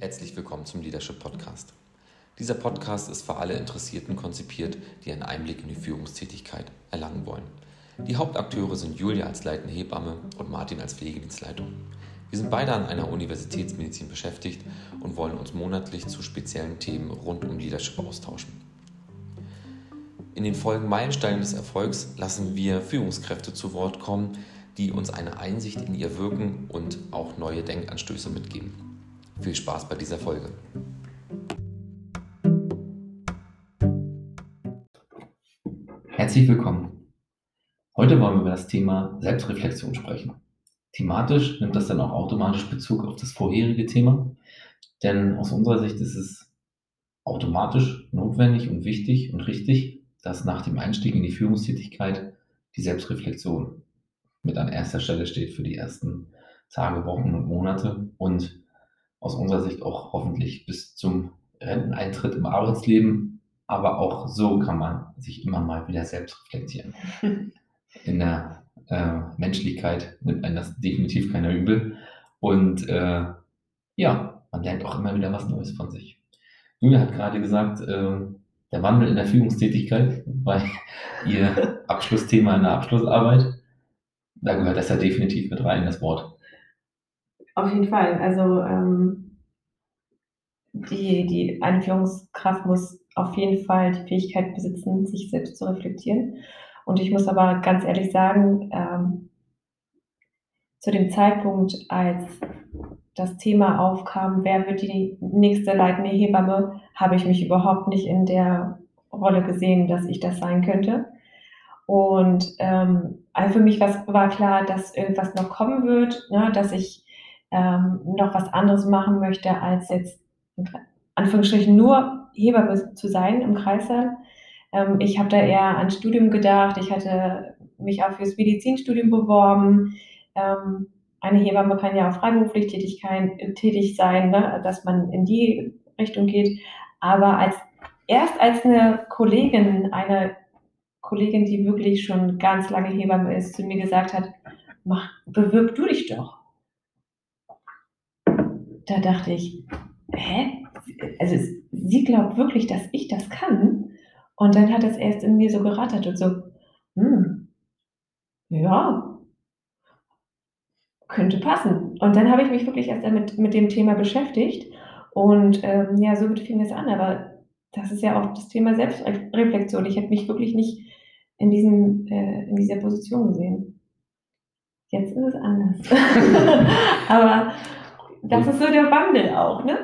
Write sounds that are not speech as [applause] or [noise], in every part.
Herzlich willkommen zum Leadership Podcast. Dieser Podcast ist für alle Interessierten konzipiert, die einen Einblick in die Führungstätigkeit erlangen wollen. Die Hauptakteure sind Julia als leitende Hebamme und Martin als Pflegedienstleitung. Wir sind beide an einer Universitätsmedizin beschäftigt und wollen uns monatlich zu speziellen Themen rund um Leadership austauschen. In den Folgen Meilensteine des Erfolgs lassen wir Führungskräfte zu Wort kommen, die uns eine Einsicht in ihr Wirken und auch neue Denkanstöße mitgeben. Viel Spaß bei dieser Folge. Herzlich willkommen. Heute wollen wir über das Thema Selbstreflexion sprechen. Thematisch nimmt das dann auch automatisch Bezug auf das vorherige Thema, denn aus unserer Sicht ist es automatisch notwendig und wichtig und richtig, dass nach dem Einstieg in die Führungstätigkeit die Selbstreflexion mit an erster Stelle steht für die ersten Tage, Wochen und Monate und aus unserer Sicht auch hoffentlich bis zum Renteneintritt im Arbeitsleben. Aber auch so kann man sich immer mal wieder selbst reflektieren. [laughs] In der äh, Menschlichkeit nimmt einem das definitiv keiner übel. Und äh, ja, man lernt auch immer wieder was Neues von sich. Julia hat gerade gesagt, äh, der Wandel in der Führungstätigkeit war ihr [laughs] Abschlussthema in der Abschlussarbeit. Da gehört das ja definitiv mit rein, das Wort. Auf jeden Fall. Also ähm, die, die eine muss auf jeden Fall die Fähigkeit besitzen, sich selbst zu reflektieren. Und ich muss aber ganz ehrlich sagen, ähm, zu dem Zeitpunkt, als das Thema aufkam, wer wird die nächste leitende Hebamme, habe ich mich überhaupt nicht in der Rolle gesehen, dass ich das sein könnte. Und ähm, also für mich was, war klar, dass irgendwas noch kommen wird, ne, dass ich ähm, noch was anderes machen möchte, als jetzt in Anführungsstrichen nur Hebamme zu sein im Kreißsaal. Ähm, ich habe da eher an Studium gedacht. Ich hatte mich auch fürs Medizinstudium beworben. Ähm, eine Hebamme kann ja auch freiberuflich tätig sein, ne, dass man in die Richtung geht. Aber als erst als eine Kollegin, eine Kollegin, die wirklich schon ganz lange Hebamme ist, zu mir gesagt hat, mach, bewirb du dich doch da dachte ich, hä? Also sie glaubt wirklich, dass ich das kann. Und dann hat es erst in mir so gerattert und so, hm, ja, könnte passen. Und dann habe ich mich wirklich erst damit mit dem Thema beschäftigt. Und ähm, ja, so fing es an. Aber das ist ja auch das Thema Selbstreflexion. Ich hätte mich wirklich nicht in, diesem, äh, in dieser Position gesehen. Jetzt ist es anders. [laughs] Aber das ist so der Wandel auch, ne?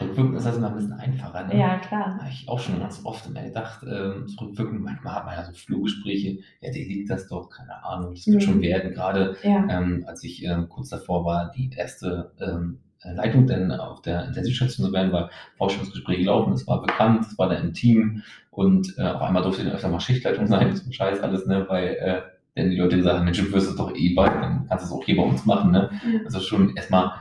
Rückwirkend ist das immer ein bisschen einfacher. Ne? Ja, klar. Habe ich auch schon ganz oft immer gedacht, ähm, zurückwirkend, manchmal hat man ja so Flurgespräche, ja, dir liegt das doch, keine Ahnung, das wird mhm. schon werden. Gerade ja. ähm, als ich ähm, kurz davor war, die erste ähm, Leitung denn auf der Intensivstation zu werden, weil Forschungsgespräche laufen, es war bekannt, es war da im Team und äh, auf einmal durfte ich dann öfter mal Schichtleitung sein, das ist ein Scheiß alles, ne, weil äh, denn die Leute gesagt haben, Mensch, du wirst es doch eh bald, dann kannst du es auch hier bei uns machen. Ne? Mhm. Also schon erstmal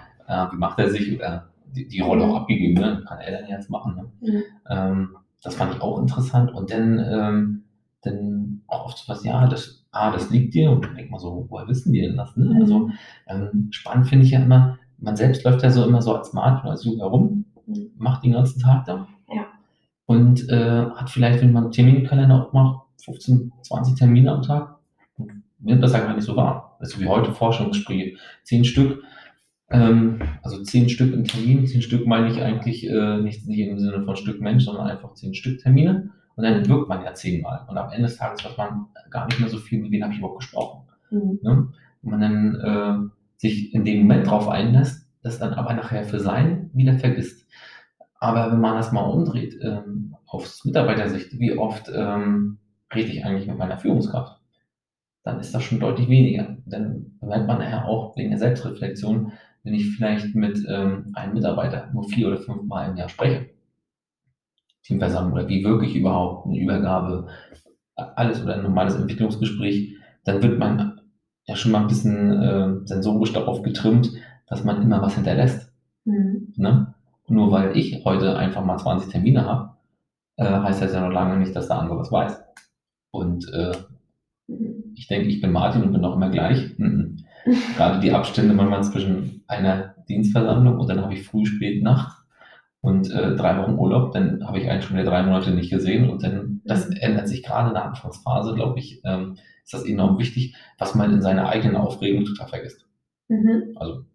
wie macht er sich oder die, die Rolle auch abgegeben, ne? kann er dann jetzt machen. Ne? Mhm. Ähm, das fand ich auch interessant und dann, ähm, dann auch oft so was, ja, das, ah, das liegt dir und dann denkt man so, woher wissen die denn das? Ne? Mhm. Also ähm, spannend finde ich ja immer, man selbst läuft ja so immer so als Markt oder als Jugend herum, mhm. macht den ganzen Tag da ja. und äh, hat vielleicht, wenn man einen Terminkalender macht, 15, 20 Termine am Tag, nimmt das einfach nicht so wahr. Also wie heute Forschungsgespräche, 10 Stück, ähm, also zehn Stück im Termin. Zehn Stück meine ich eigentlich äh, nicht, nicht im Sinne von Stück Mensch, sondern einfach zehn Stück Termine. Und dann wirkt man ja zehnmal. Und am Ende des Tages weiß man gar nicht mehr so viel, mit wem habe ich überhaupt gesprochen. Mhm. Ne? Und man dann äh, sich in dem Moment darauf einlässt, das dann aber nachher für sein wieder vergisst. Aber wenn man das mal umdreht, ähm, aufs Mitarbeitersicht, wie oft ähm, rede ich eigentlich mit meiner Führungskraft? Dann ist das schon deutlich weniger. Dann merkt man nachher auch wegen der Selbstreflexion, wenn ich vielleicht mit ähm, einem Mitarbeiter nur vier oder fünf Mal im Jahr spreche. Teamversammlung oder wie wirklich überhaupt eine Übergabe, alles oder ein normales Entwicklungsgespräch, dann wird man ja schon mal ein bisschen äh, sensorisch darauf getrimmt, dass man immer was hinterlässt. Mhm. Ne? Nur weil ich heute einfach mal 20 Termine habe, äh, heißt das ja noch lange nicht, dass der andere was weiß. Und äh, mhm. ich denke, ich bin Martin und bin auch immer gleich. Mhm. Gerade die Abstände manchmal zwischen einer Dienstversammlung und dann habe ich früh, spät, Nacht. und äh, drei Wochen Urlaub, dann habe ich einen schon wieder drei Monate nicht gesehen und dann, das Mhm. ändert sich gerade in der Anfangsphase, glaube ich, ähm, ist das enorm wichtig, was man in seiner eigenen Aufregung total vergisst. Mhm. Also,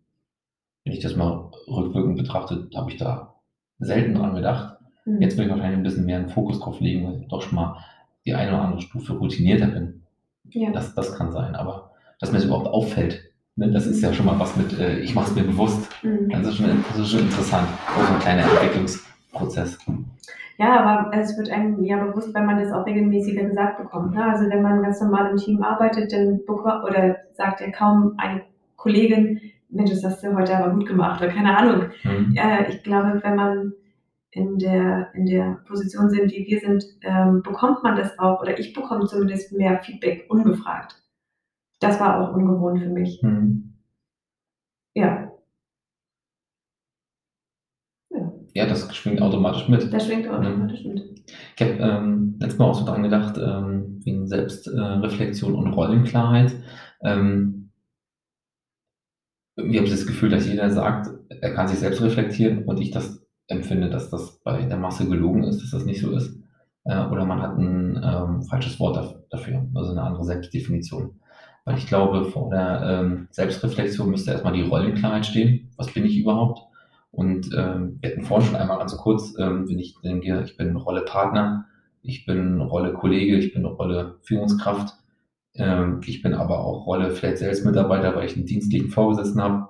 wenn ich das mal rückwirkend betrachte, habe ich da selten dran gedacht. Mhm. Jetzt will ich wahrscheinlich ein bisschen mehr einen Fokus drauf legen, weil ich doch schon mal die eine oder andere Stufe routinierter bin. Ja. Das, das kann sein, aber dass mir das überhaupt auffällt, ne, das ist ja schon mal was mit, äh, ich mache es mir bewusst. Mhm. Das ist schon, das ist schon interessant. Auch so ein kleiner Entwicklungsprozess. Ja, aber es wird einem ja bewusst, wenn man das auch regelmäßiger gesagt bekommt. Ne? Also wenn man ganz normal im Team arbeitet, dann oder sagt ja kaum eine Kollegin, Mensch, das hast du heute aber gut gemacht oder keine Ahnung. Mhm. Äh, ich glaube, wenn man in der, in der Position sind, die wir sind, ähm, bekommt man das auch, oder ich bekomme zumindest mehr Feedback ungefragt. Das war auch ungewohnt für mich. Mhm. Ja, Ja, das schwingt automatisch mit. das schwingt Mhm. automatisch mit. Ich habe ähm, letztes Mal auch so dran gedacht, ähm, wegen Selbstreflexion äh, und Rollenklarheit. Ähm, irgendwie habe ich das Gefühl, dass jeder sagt, er kann sich selbst reflektieren und ich das empfinde, dass das bei der Masse gelogen ist, dass das nicht so ist. Äh, oder man hat ein ähm, falsches Wort daf- dafür, also eine andere Selbstdefinition. Weil ich glaube, vor der ähm, Selbstreflexion müsste erstmal die Rollenklarheit stehen. Was bin ich überhaupt? Und ähm, wir hatten vorhin schon einmal ganz so kurz, ähm, wenn ich denke, ich bin Rolle Partner, ich bin Rolle Kollege, ich bin Rolle Führungskraft, ähm, ich bin aber auch Rolle vielleicht Sales-Mitarbeiter, weil ich einen dienstlichen Vorgesetzten habe.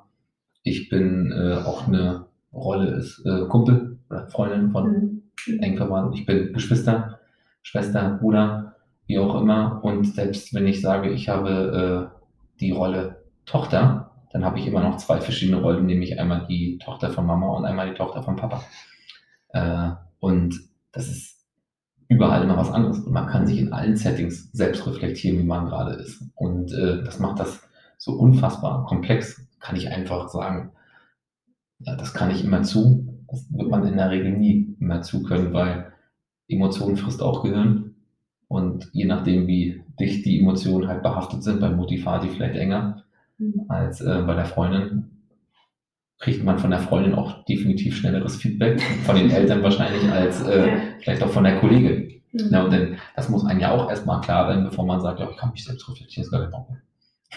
Ich bin äh, auch eine Rolle ist äh, Kumpel oder Freundin von Mhm. eng verwandt. Ich bin Geschwister, Schwester, Bruder, wie auch immer. Und selbst wenn ich sage, ich habe äh, die Rolle Tochter, dann habe ich immer noch zwei verschiedene Rollen, nämlich einmal die Tochter von Mama und einmal die Tochter von Papa. Äh, und das ist überall immer was anderes. Und man kann sich in allen Settings selbst reflektieren, wie man gerade ist. Und äh, das macht das so unfassbar komplex, kann ich einfach sagen. Ja, das kann ich immer zu. Das wird man in der Regel nie immer zu können, weil Emotionen frisst auch Gehirn. Und je nachdem, wie dicht die Emotionen halt behaftet sind, bei Motivati vielleicht enger Mhm. als äh, bei der Freundin, kriegt man von der Freundin auch definitiv schnelleres Feedback, von den Eltern wahrscheinlich, als äh, vielleicht auch von der Kollegin. Mhm. Ja, und dann, das muss einem ja auch erstmal klar werden, bevor man sagt, ja, ich kann mich selbst reflektieren, ist gar kein Problem.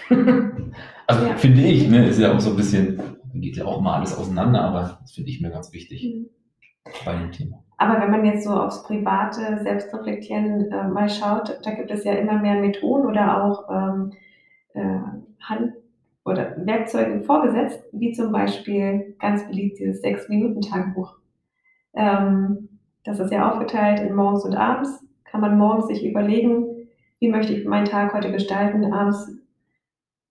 [laughs] also Ja. finde ich, ne, ist ja auch so ein bisschen, geht ja auch immer alles auseinander, aber das finde ich mir ganz wichtig Mhm. bei dem Thema. Aber wenn man jetzt so aufs private Selbstreflektieren äh, mal schaut, da gibt es ja immer mehr Methoden oder auch ähm, äh, Hand- oder Werkzeuge vorgesetzt, wie zum Beispiel ganz beliebt dieses Sechs-Minuten-Tagebuch. Ähm, das ist ja aufgeteilt in morgens und abends. Kann man morgens sich überlegen, wie möchte ich meinen Tag heute gestalten. Abends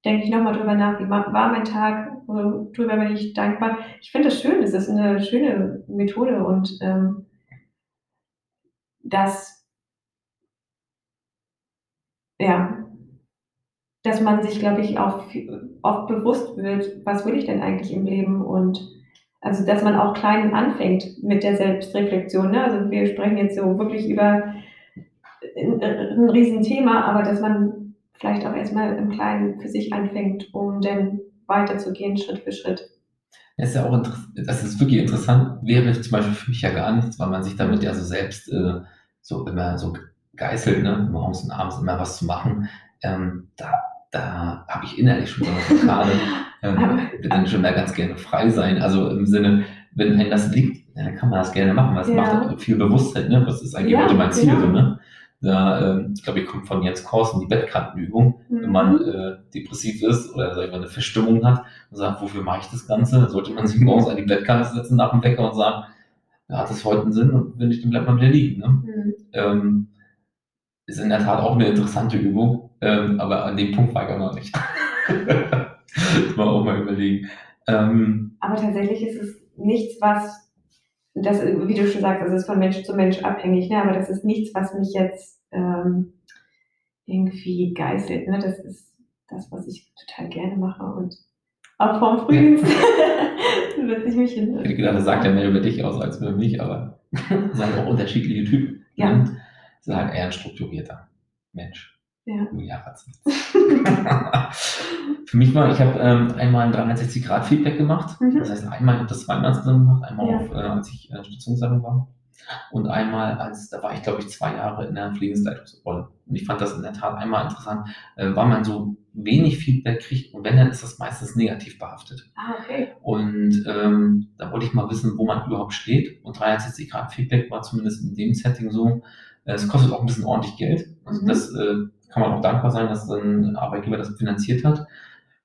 denke ich nochmal drüber nach, wie war mein Tag, worüber bin ich dankbar. Ich finde das schön, das ist eine schöne Methode und ähm, dass, ja, dass man sich, glaube ich, auch oft bewusst wird, was will ich denn eigentlich im Leben und also, dass man auch klein anfängt mit der Selbstreflexion. Ne? Also, wir sprechen jetzt so wirklich über ein, ein Riesenthema, aber dass man vielleicht auch erstmal im Kleinen für sich anfängt, um dann weiterzugehen, Schritt für Schritt. Das ist ja auch das ist wirklich interessant, wäre zum Beispiel für mich ja gar nichts, weil man sich damit ja so selbst äh, so immer so geißelt, ne, morgens und abends immer was zu machen. Ähm, da da habe ich innerlich schon so eine Blockade. [laughs] ähm, ich würde dann schon mal ganz gerne frei sein. Also im Sinne, wenn einem das liegt, dann kann man das gerne machen. weil es Ja. macht auch viel Bewusstheit, ne? Was ist eigentlich Ja, heute mein Ziel? genau. So, ne? Da, ähm, ich glaube, ich komme von Jens Korsen, die Bettkantenübung. Wenn man äh, depressiv ist oder sag ich mal, eine Verstimmung hat und sagt, wofür mache ich das Ganze, sollte man sich morgens an die Bettkante setzen nach dem Wecker und sagen, ja, hat das heute einen Sinn und wenn nicht, dann bleibt man wieder liegen. Ne? Mhm. Ähm, ist in der Tat auch eine interessante Übung, ähm, aber an dem Punkt war ich auch noch nicht. das [laughs] mal auch mal überlegen. Ähm, Aber tatsächlich ist es nichts, was, das, wie du schon sagst, es ist von Mensch zu Mensch abhängig, ne? aber das ist nichts, was mich jetzt ähm, irgendwie geißelt. Ne? Das ist das, was ich total gerne mache und auch vorm Frühdienst [laughs] setze ich mich hin. ich hätte gedacht, das sagt ja mehr über dich aus als über mich, aber [laughs] es sind auch unterschiedliche Typen. Ja. Ne? Es ist halt eher ein strukturierter Mensch. Ja. [laughs] Für mich war, ich habe ähm, einmal ein 360-Grad-Feedback gemacht. Mhm. Das heißt, einmal, ich habe das zweimal zusammen gemacht, einmal Ja. auf, äh, als ich äh, Stationsleitung war. Und einmal, als, da war ich, glaube ich, zwei Jahre in der Pflegedienstleitungsrolle. Und ich fand das in der Tat einmal interessant, äh, weil man so wenig Feedback kriegt und wenn, dann ist das meistens negativ behaftet. Ah, okay. Und ähm, da wollte ich mal wissen, wo man überhaupt steht. Und 360 Grad Feedback war zumindest in dem Setting so. Äh, es kostet auch ein bisschen ordentlich Geld. Also Mhm. das äh, kann man auch dankbar sein, dass ein Arbeitgeber das finanziert hat.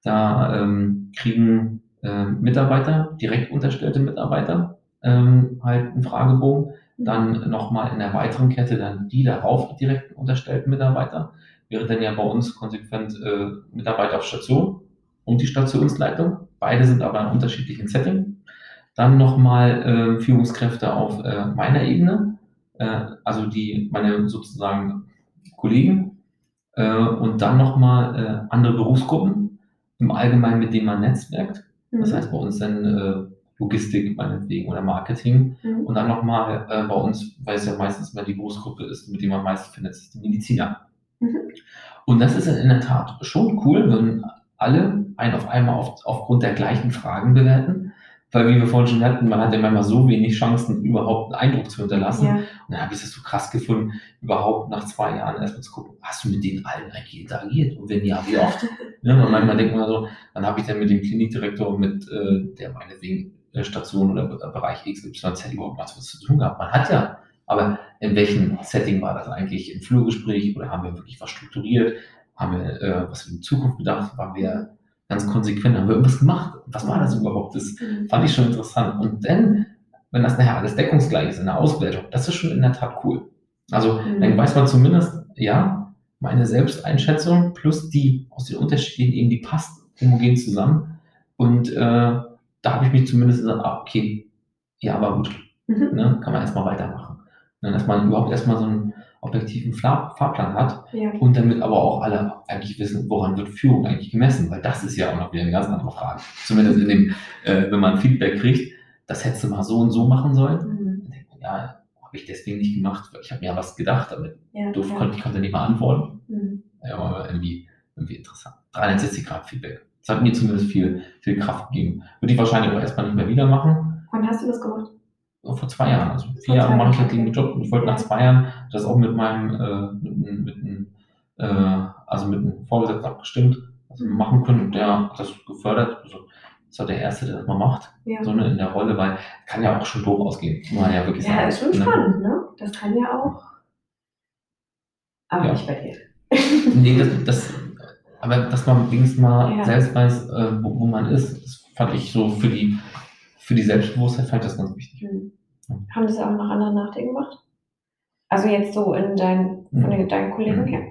Da ähm, kriegen äh, Mitarbeiter, direkt unterstellte Mitarbeiter, ähm, halt einen Fragebogen. Dann nochmal in der weiteren Kette dann die darauf direkt unterstellten Mitarbeiter. Wäre dann ja bei uns konsequent äh, Mitarbeiter auf Station und die Stationsleitung. Beide sind aber in unterschiedlichen Setting. Dann nochmal äh, Führungskräfte auf äh, meiner Ebene, äh, also die meine sozusagen Kollegen. Äh, und dann nochmal äh, andere Berufsgruppen im Allgemeinen, mit denen man netzwerkt. Das Mhm. heißt bei uns dann Logistik meinetwegen oder Marketing. Mhm. Und dann nochmal äh, bei uns, weil es ja meistens mehr die Berufsgruppe ist, mit der man meistens findet, ist die Mediziner. Mhm. Und das ist in der Tat schon cool, wenn alle einen auf einmal auf, aufgrund der gleichen Fragen bewerten. Weil, wie wir vorhin schon hatten, man hat ja manchmal so wenig Chancen, überhaupt einen Eindruck zu hinterlassen. Ja. Und dann habe ich es so krass gefunden, überhaupt nach zwei Jahren erstmal zu gucken, hast du mit denen allen eigentlich interagiert? Und wenn ja, wie oft? [laughs] Ja, und manchmal denkt man so, dann habe ich dann mit dem Klinikdirektor, mit äh, der meinetwegen Station oder Be- Bereich XYZ überhaupt was zu tun gehabt. Man hat ja, aber in welchem Setting war das eigentlich? Im Flurgespräch oder haben wir wirklich was strukturiert? Haben wir äh, was für die Zukunft bedacht? Waren wir ganz konsequent? Haben wir irgendwas gemacht? Was war das überhaupt? Das Mhm. fand ich schon interessant. Und dann, wenn das nachher alles deckungsgleich ist in der Auswertung, das ist schon in der Tat cool. Also Mhm. dann weiß man zumindest, ja, meine Selbsteinschätzung plus die aus den unterschiedlichen Ebenen, die passt homogen zusammen. Und äh, da habe ich mich zumindest gesagt, ah, okay, ja, aber gut, Mhm. ne, kann man erstmal weitermachen. Ne, dass man überhaupt erstmal so einen objektiven Fahr Fahrplan hat Ja. und damit aber auch alle eigentlich wissen, woran wird Führung eigentlich gemessen, weil das ist ja auch noch wieder eine ganz andere Frage. Zumindest in dem, äh, wenn man Feedback kriegt, das hättest du mal so und so machen sollen. Mhm. Dann denkt man, ja, habe ich deswegen nicht gemacht, weil ich habe mir ja was gedacht, damit Ja. doof ja. konnte ich konnte nicht mal antworten. Mhm. Ja, aber irgendwie, irgendwie interessant. 360 Grad Feedback. Das hat mir zumindest viel, viel Kraft gegeben. Würde ich wahrscheinlich auch erstmal nicht mehr wieder machen. Wann hast du das gemacht? Vor zwei Jahren. Also vier Jahre mache ich halt den. Job und ich wollte nach zwei Jahren das auch mit meinem, äh, mit, mit, äh, also mit einem Vorgesetzten abgestimmt, also machen können. Und der hat das gefördert. Also, das war der Erste, der das mal macht. Ja. So eine in der Rolle, weil kann ja auch schon doof ausgehen. Man ja wirklich Ja, sagen. ist schon ne? spannend, ne? Das kann ja auch. Aber Ja. nicht bei dir. Nee, das, das, aber dass man wenigstens mal Ja. selbst weiß, äh, wo, wo man ist, das fand ich so für die, für die Selbstbewusstheit fand ich das ganz wichtig. Mhm. Haben das auch noch andere nach dir gemacht? Also jetzt so in dein, von den, deinen Kollegen Mhm. her.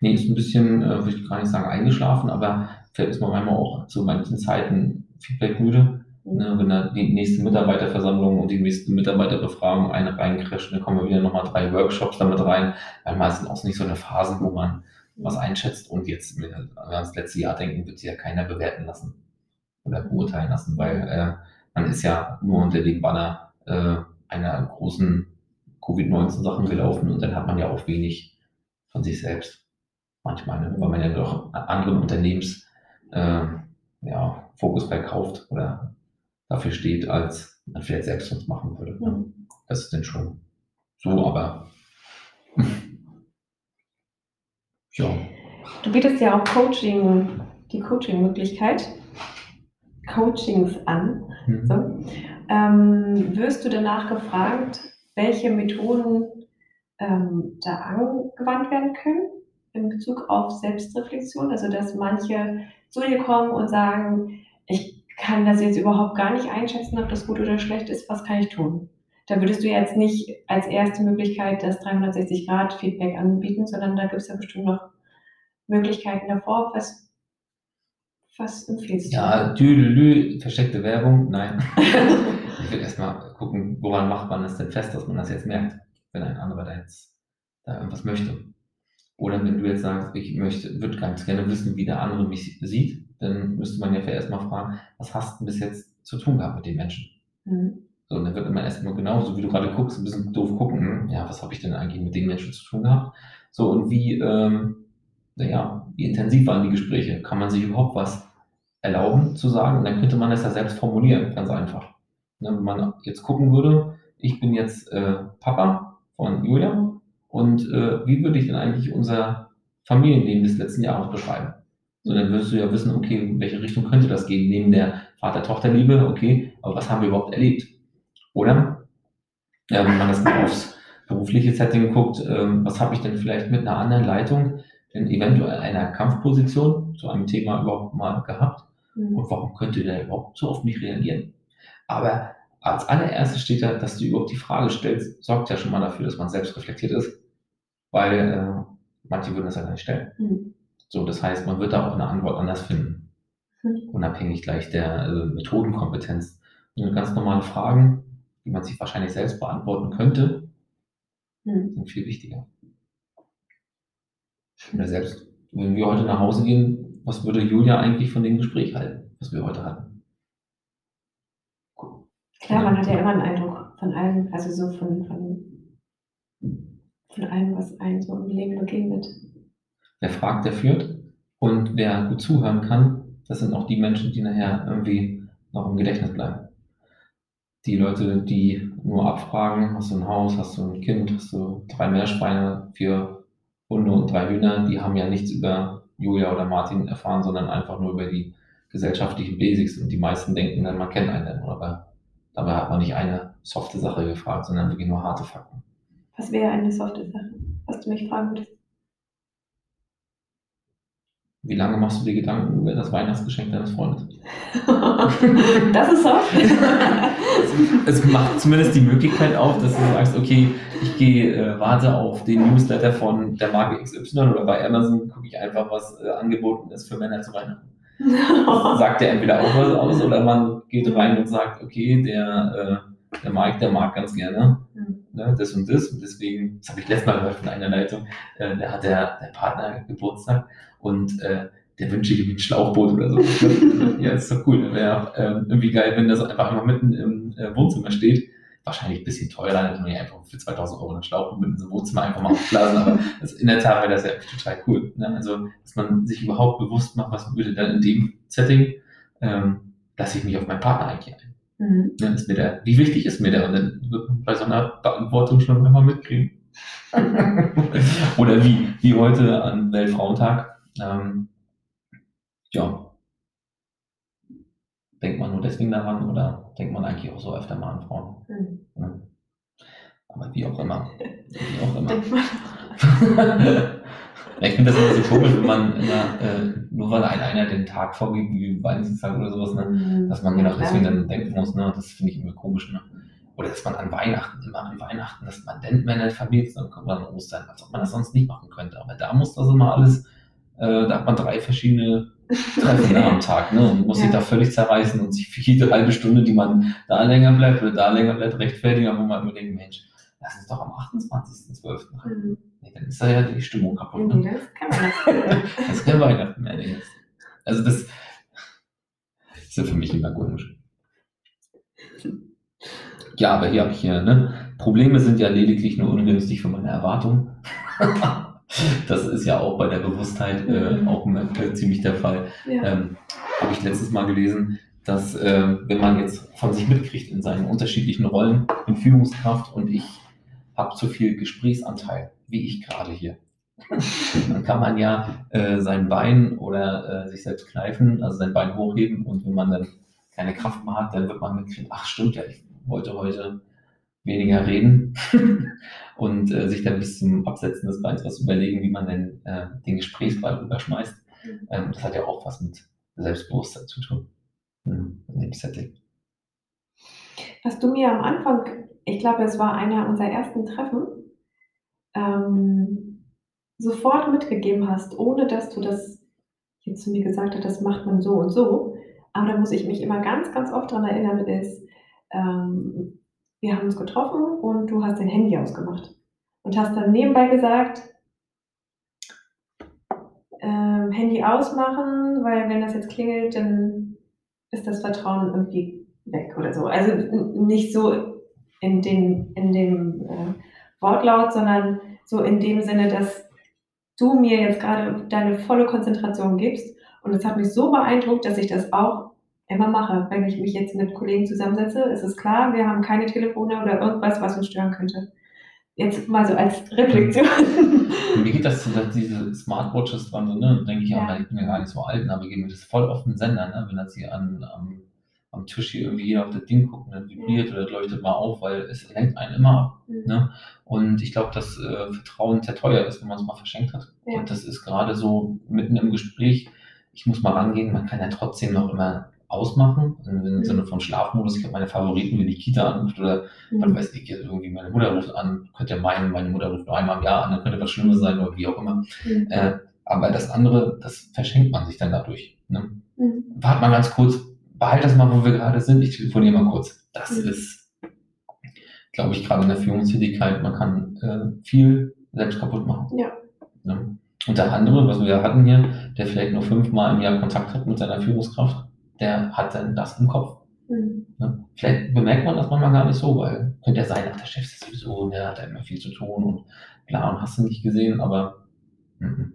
Nee, ist ein bisschen, äh, würde ich gar nicht sagen, eingeschlafen, aber vielleicht ist man manchmal auch zu manchen Zeiten feedbackmüde. Mhm. Ne, wenn da die nächste Mitarbeiterversammlung und die nächste Mitarbeiterbefragung eine reincrasht, dann kommen wir wieder nochmal drei Workshops damit rein, weil meistens auch nicht so eine Phasen, wo man was einschätzt und jetzt, wenn wir ans letzte Jahr denken, wird sich ja keiner bewerten lassen oder beurteilen lassen, weil äh, man ist ja nur unter dem Banner äh, einer großen Covid-19-Sachen gelaufen und dann hat man ja auch wenig von sich selbst manchmal, ne? weil man ja doch anderen Unternehmens äh, ja, Fokus verkauft oder dafür steht, als man vielleicht selbst sonst machen würde. Ne? Mhm. Das ist dann schon so, aber ja. Du bietest ja auch Coaching, die Coaching-Möglichkeit, Coachings an. Mhm. So. Ähm, wirst du danach gefragt, welche Methoden ähm, da angewandt werden können in Bezug auf Selbstreflexion? Also, dass manche zu dir kommen und sagen, ich kann das jetzt überhaupt gar nicht einschätzen, ob das gut oder schlecht ist, was kann ich tun? Da würdest du jetzt nicht als erste Möglichkeit das 360-Grad-Feedback anbieten, sondern da gibt es ja bestimmt noch Möglichkeiten davor. Was, was empfiehlst du? Ja, tüdelü, versteckte Werbung, nein. [laughs] ich will erstmal gucken, woran macht man es denn fest, dass man das jetzt merkt, wenn ein anderer da jetzt da irgendwas möchte. Oder wenn du jetzt sagst, ich möchte, würde ganz gerne wissen, wie der andere mich sieht, dann müsste man ja vielleicht erstmal fragen, was hast du bis jetzt zu tun gehabt mit dem Menschen? Mhm. So, und dann wird man erstmal genauso, wie du gerade guckst, ein bisschen doof gucken, hm, ja, was habe ich denn eigentlich mit dem Menschen zu tun gehabt? So, und wie, ähm, naja, wie intensiv waren die Gespräche? Kann man sich überhaupt was erlauben zu sagen? Und dann könnte man das ja selbst formulieren, ganz einfach. Ne, wenn man jetzt gucken würde, ich bin jetzt äh, Papa von Julia und äh, wie würde ich denn eigentlich unser Familienleben des letzten Jahres beschreiben? So, dann würdest du ja wissen, okay, in welche Richtung könnte das gehen? Neben der Vater-Tochter-Liebe, okay, aber was haben wir überhaupt erlebt? Oder ja, wenn man das aufs berufliche Setting guckt, ähm, was habe ich denn vielleicht mit einer anderen Leitung in eventuell einer Kampfposition zu einem Thema überhaupt mal gehabt? Mhm. Und warum könnte der überhaupt so auf mich reagieren? Aber als allererstes steht da, dass du überhaupt die Frage stellst, sorgt ja schon mal dafür, dass man selbst reflektiert ist. Weil äh, manche würden das ja gar nicht stellen. Mhm. So, das heißt, man wird da auch eine Antwort anders finden. Mhm. Unabhängig gleich der äh, Methodenkompetenz. Und ganz normale Fragen, die man sich wahrscheinlich selbst beantworten könnte, mhm. sind viel wichtiger. Oder selbst, wenn wir heute nach Hause gehen, was würde Julia eigentlich von dem Gespräch halten, was wir heute hatten? Klar, man hat ja immer einen Eindruck von allem, also so von, von, von allem, was einem so im Leben begegnet. Wer fragt, der führt. Und wer gut zuhören kann, das sind auch die Menschen, die nachher irgendwie noch im Gedächtnis bleiben. Die Leute, die nur abfragen, hast du ein Haus, hast du ein Kind, hast du drei Meerschweine, vier Hunde und drei Hühner, die haben ja nichts über Julia oder Martin erfahren, sondern einfach nur über die gesellschaftlichen Basics. Und die meisten denken dann, man kennt einen. Aber dabei hat man nicht eine softe Sache gefragt, sondern wirklich nur harte Fakten. Was wäre eine softe Sache, was du mich fragen würdest? Wie lange machst du dir Gedanken über das Weihnachtsgeschenk deines Freundes? [laughs] das ist so. [laughs] es macht zumindest die Möglichkeit auf, dass du sagst, okay, ich gehe, äh, warte auf den Newsletter von der Marke XY oder bei Amazon gucke ich einfach, was äh, angeboten ist für Männer zu Weihnachten. [laughs] sagt der entweder auch was aus oder man geht rein und sagt, okay, der, äh, der Mike, der mag ganz gerne mhm. ne, das und das und deswegen, das habe ich letztes Mal gehört von einer Leitung, äh, da hat der, der Partner Geburtstag und äh, der wünscht sich irgendwie ein Schlauchboot oder so. [laughs] ja, ist doch cool. Wäre äh, irgendwie geil, wenn das einfach immer mitten im äh, Wohnzimmer steht. Wahrscheinlich ein bisschen teurer, dann kann man ja einfach für 2000 Euro ein Schlauchboot mit ins Wohnzimmer einfach mal aufblasen, aber [laughs] das, in der Tat wäre das ja total cool. Ne? Also, dass man sich überhaupt bewusst macht, was würde dann in dem Setting, ähm, lasse ich mich auf meinen Partner eigentlich ein. Mhm. Ja, ist mir der, wie wichtig ist mir der? Und dann wird man bei so einer Beantwortung schon mal mitkriegen. [laughs] Oder wie, wie heute an Weltfrauentag ähm, ja. Denkt man nur deswegen daran oder denkt man eigentlich auch so öfter mal an Frauen? Mhm. Ja. Aber wie auch immer. Wie auch immer. [laughs] ich finde das immer so komisch, wenn man immer, äh, nur weil ein einer den Tag vorgibt, wie Valentinstag oder sowas, ne, mhm. dass man genau deswegen dann denken muss, ne, das finde ich immer komisch. Ne? Oder dass man an Weihnachten, immer an Weihnachten, dass man denkt, wenn er verliert, dann kommt man an Ostern, als ob man das sonst nicht machen könnte. Aber da muss das immer alles äh, da hat man drei verschiedene Treffen am Tag ne, und muss ja. sich da völlig zerreißen und sich für jede halbe Stunde, die man da länger bleibt oder da länger bleibt, rechtfertigen, wo man immer denkt, Mensch, lass uns doch am 28.12. Mhm. Nee, dann ist da ja die Stimmung kaputt. Ne? Das kann man [laughs] Das ist kein Weihnachten mehr. Nee. Also das ist ja für mich immer komisch. Ja, aber hier habe ich hier, ne? Probleme sind ja lediglich nur ungünstig für meine Erwartungen. [laughs] [laughs] Das ist ja auch bei der Bewusstheit äh, mhm. auch äh, ziemlich der Fall. Ja. Ähm, Habe ich letztes Mal gelesen, dass äh, wenn man jetzt von sich mitkriegt in seinen unterschiedlichen Rollen, in Führungskraft und ich habe zu viel Gesprächsanteil, wie ich gerade hier, [laughs] dann kann man ja äh, sein Bein oder äh, sich selbst kneifen, also sein Bein hochheben und wenn man dann keine Kraft mehr hat, dann wird man mitkriegen, ach stimmt ja, ich wollte heute weniger reden [laughs] und äh, sich dann bis zum Absetzen des Beins was überlegen, wie man denn äh, den Gesprächsball überschmeißt. Mhm. Ähm, das hat ja auch was mit Selbstbewusstsein zu tun mhm, in dem Setting. Was du mir am Anfang, ich glaube, es war einer unserer ersten Treffen, ähm, sofort mitgegeben hast, ohne dass du das jetzt zu mir gesagt hast, das macht man so und so. Aber da muss ich mich immer ganz, ganz oft daran erinnern, ist, ähm, wir haben uns getroffen und du hast dein Handy ausgemacht und hast dann nebenbei gesagt, äh, Handy ausmachen, weil wenn das jetzt klingelt, dann ist das Vertrauen irgendwie weg oder so. Also nicht so in, den, in dem äh, Wortlaut, sondern so in dem Sinne, dass du mir jetzt gerade deine volle Konzentration gibst. Und es hat mich so beeindruckt, dass ich das auch immer mache. Wenn ich mich jetzt mit Kollegen zusammensetze, ist es klar, wir haben keine Telefone oder irgendwas, was uns stören könnte. Jetzt mal so als Reflexion. [laughs] Mir geht das dass diese Smartwatches dran sind, ne? denke ich, ja. ja, ich bin ja gar nicht so alt, aber gehen mir das voll auf den Sender, ne? wenn das hier an, am, am Tisch hier irgendwie jeder auf das Ding guckt und dann vibriert ja. oder leuchtet mal auf, weil es lenkt einen immer ab. Mhm. Ne? Und ich glaube, dass äh, Vertrauen sehr teuer ist, wenn man es mal verschenkt hat. Ja. Und das ist gerade so mitten im Gespräch, ich muss mal rangehen, man kann ja trotzdem noch immer ausmachen, im mhm. Sinne von Schlafmodus. Ich habe meine Favoriten, wie die Kita anruft oder mhm. was weiß ich, irgendwie meine Mutter ruft an, könnte ja meinen, meine Mutter ruft nur einmal im Jahr an, dann könnte was Schlimmes sein oder wie auch immer. Mhm. Äh, aber das andere, das verschenkt man sich dann dadurch. Ne? Mhm. Wart mal ganz kurz, behalt das mal, wo wir gerade sind, ich telefoniere mal kurz. Das mhm. ist, glaube ich, gerade in der Führungstätigkeit, man kann äh, viel selbst kaputt machen. Ja. Ne? Und der andere, was wir hatten hier, der vielleicht nur fünfmal im Jahr Kontakt hat mit seiner Führungskraft, der hat dann das im Kopf. Mhm. Ne? Vielleicht bemerkt man das manchmal gar nicht so, weil könnte ja sein, ach, der Chef ist sowieso, der hat ja immer viel zu tun und klar, und hast du nicht gesehen, aber m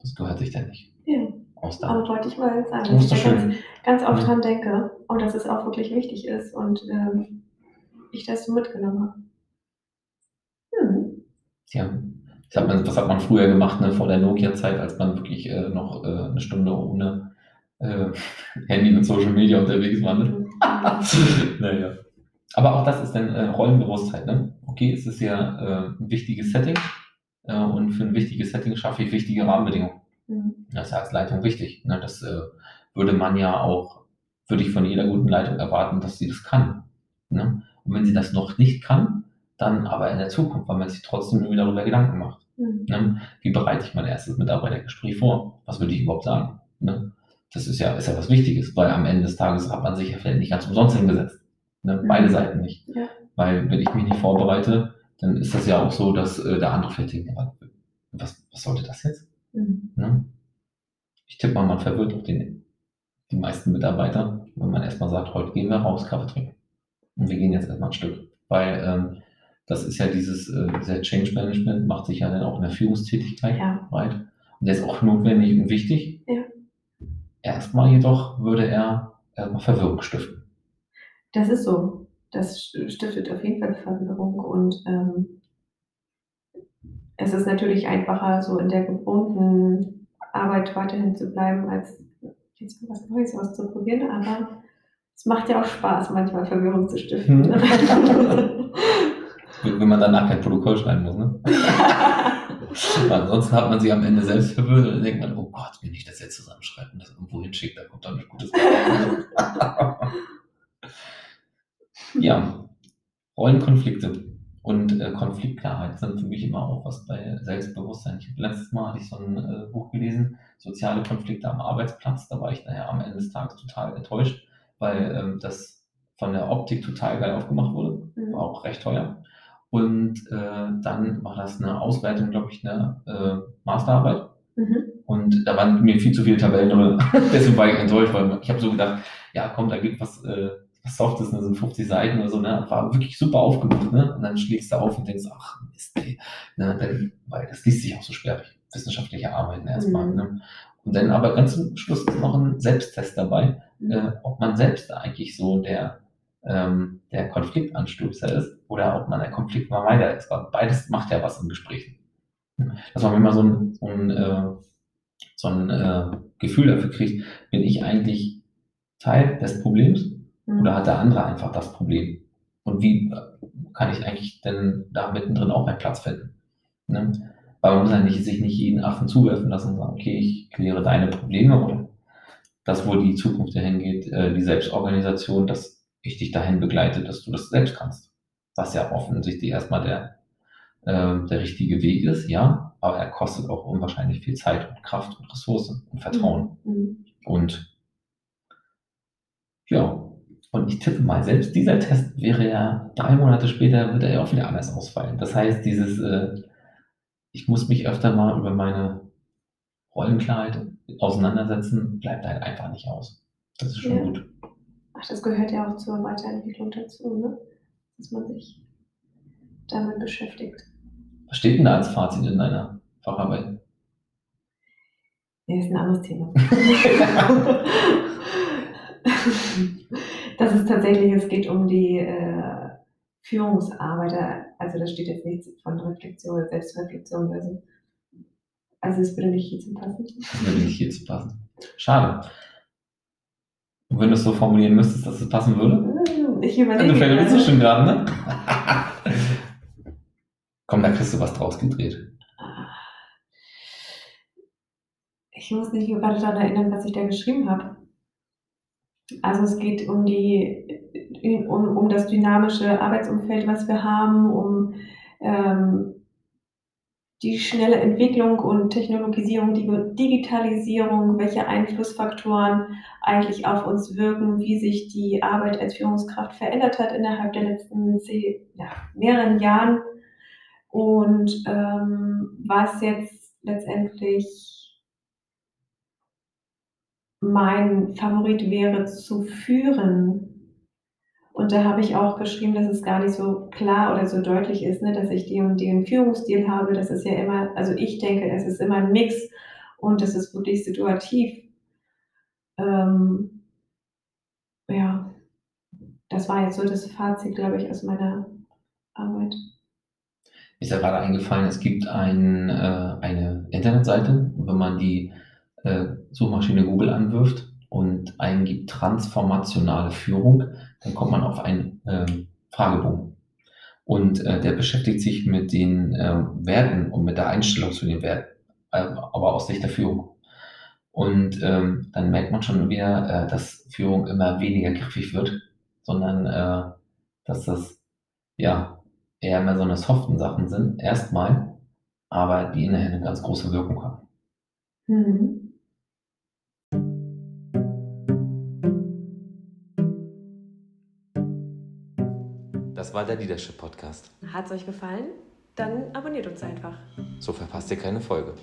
das gehört sich dann nicht. Ja. Aus aber wollte ich mal sagen, dass ich da ganz, ganz oft ja. dran denke und dass es auch wirklich wichtig ist und ähm, ich das so mitgenommen habe. Hm. Ja. Das hat, man, was hat man früher gemacht, ne, vor der Nokia-Zeit, als man wirklich äh, noch äh, eine Stunde ohne äh, [laughs] Handy und Social Media unterwegs waren. [laughs] Naja. Aber auch das ist dann äh, Rollenbewusstheit. Ne? Okay, es ist ja äh, ein wichtiges Setting äh, und für ein wichtiges Setting schaffe ich wichtige Rahmenbedingungen. Mhm. Das ist ja als Leitung wichtig. Ne? Das äh, würde man ja auch, würde ich von jeder guten Leitung erwarten, dass sie das kann. Ne? Und wenn sie das noch nicht kann, dann aber in der Zukunft, weil man sich trotzdem irgendwie darüber Gedanken macht. Mhm. Ne? Wie bereite ich mein erstes Mitarbeitergespräch vor? Was würde ich überhaupt sagen? Ne? Das ist ja, ist ja was Wichtiges, weil am Ende des Tages hat man sich ja vielleicht nicht ganz umsonst hingesetzt. Ne? Mhm. Beide Seiten nicht. Ja. Weil wenn ich mich nicht vorbereite, dann ist das ja auch so, dass äh, der andere vielleicht denkt, was, was sollte das jetzt? Mhm. Ne? Ich tippe mal, man verwirrt auch den, die meisten Mitarbeiter, wenn man erstmal sagt, heute gehen wir raus, Kaffee trinken. Und wir gehen jetzt erstmal ein Stück. Weil ähm, das ist ja dieses, äh, dieser Change Management, macht sich ja dann auch in der Führungstätigkeit ja. breit. Und der ist auch notwendig und wichtig. Ja. Erstmal jedoch würde er erstmal Verwirrung stiften. Das ist so. Das stiftet auf jeden Fall Verwirrung und ähm, es ist natürlich einfacher, so in der gewohnten Arbeit weiterhin zu bleiben, als jetzt mal was Neues auszuprobieren, aber es macht ja auch Spaß, manchmal Verwirrung zu stiften. Hm. [laughs] Wenn man danach kein Protokoll schreiben muss, ne? [laughs] [laughs] Ansonsten hat man sie am Ende selbst verwirrt und dann denkt man, oh Gott, wenn ich das jetzt zusammenschreibe und das irgendwo hinschicke, da kommt dann ein gutes [laughs] Ja, Rollenkonflikte und äh, Konfliktklarheit sind für mich immer auch was bei Selbstbewusstsein. Ich letztes Mal hatte ich so ein äh, Buch gelesen, Soziale Konflikte am Arbeitsplatz. Da war ich nachher am Ende des Tages total enttäuscht, weil ähm, das von der Optik total geil aufgemacht wurde. Mhm. War auch recht teuer. Und äh, dann war das eine Auswertung, glaube ich, eine äh, Masterarbeit. Mhm. Und da waren mir viel zu viele Tabellen drin. [laughs] Deswegen war ich enttäuscht, weil ich habe so gedacht, ja komm, da gibt was, äh, was Softes, ne, sind 50 Seiten oder so, ne? War wirklich super aufgemacht, ne? Und dann schlägst du auf und denkst, ach Mist, ey. Ne? Dann, weil das liest sich auch so sperrig. Wissenschaftliche Arbeiten erstmal. Mhm. Ne? Und dann aber ganz zum Schluss ist noch ein Selbsttest dabei, mhm. äh, ob man selbst eigentlich so der ähm, der Konfliktanstoßer ist oder ob man ein Konfliktvermeider ist. Weil beides macht ja was in Gesprächen. Dass man immer so ein, so ein, äh, so ein äh, Gefühl dafür kriegt, bin ich eigentlich Teil des Problems mhm. oder hat der andere einfach das Problem? Und wie äh, kann ich eigentlich denn da mittendrin auch meinen Platz finden? Ne? Weil man muss ja nicht, sich nicht jeden Affen zuwerfen lassen und sagen, okay, ich kläre deine Probleme oder das, wo die Zukunft dahin geht, äh, die Selbstorganisation, das ich dich dahin begleite, dass du das selbst kannst. Was ja offensichtlich erstmal der, äh, der richtige Weg ist, ja, aber er kostet auch unwahrscheinlich viel Zeit und Kraft und Ressourcen und Vertrauen. Mhm. Und ja, und ich tippe mal, selbst dieser Test wäre ja drei Monate später, wird er ja auch wieder anders ausfallen. Das heißt, dieses, äh, ich muss mich öfter mal über meine Rollenkleid auseinandersetzen, bleibt halt einfach nicht aus. Das ist schon ja. gut. Ach, das gehört ja auch zur Weiterentwicklung dazu, ne? dass man sich damit beschäftigt. Was steht denn da als Fazit in deiner Facharbeit? Nee, ist ein anderes Thema. [laughs] das ist tatsächlich, es geht um die äh, Führungsarbeit. Also da steht jetzt nichts von Reflexion oder Selbstreflexion oder so. Also es würde nicht hierzu passen. Das würde nicht hierzu passen. Schade. Und wenn du es so formulieren müsstest, dass es passen würde? Hm, Ich überlege. Du du gerade. schon gerade, ne? [laughs] Komm, da kriegst du was draus gedreht. Ich muss mich gerade daran erinnern, was ich da geschrieben habe. Also es geht um die, um, um das dynamische Arbeitsumfeld, was wir haben, um ähm, die schnelle Entwicklung und Technologisierung, die Digitalisierung, welche Einflussfaktoren eigentlich auf uns wirken, wie sich die Arbeit als Führungskraft verändert hat innerhalb der letzten zehn, ja, mehreren Jahren und ähm, was jetzt letztendlich mein Favorit wäre zu führen. Und da habe ich auch geschrieben, dass es gar nicht so klar oder so deutlich ist, ne, dass ich den und den Führungsstil habe. Das ist ja immer, also ich denke, es ist immer ein Mix und das ist wirklich situativ. Ähm, ja, das war jetzt so das Fazit, glaube ich, aus meiner Arbeit. Ist ja gerade eingefallen, es gibt ein, äh, eine Internetseite, wenn man die äh, Suchmaschine Google anwirft und eingibt transformationale Führung, dann kommt man auf einen ähm, Fragebogen. Und äh, der beschäftigt sich mit den äh, Werten und mit der Einstellung zu den Werten, äh, aber aus Sicht der Führung. Und ähm, dann merkt man schon wieder, äh, dass Führung immer weniger griffig wird, sondern äh, dass das ja eher mehr so eine soften Sachen sind, erstmal, aber die inneren eine ganz große Wirkung haben. Mhm. Das war der Leadership Podcast. Hat es euch gefallen? Dann abonniert uns einfach. So verpasst ihr keine Folge.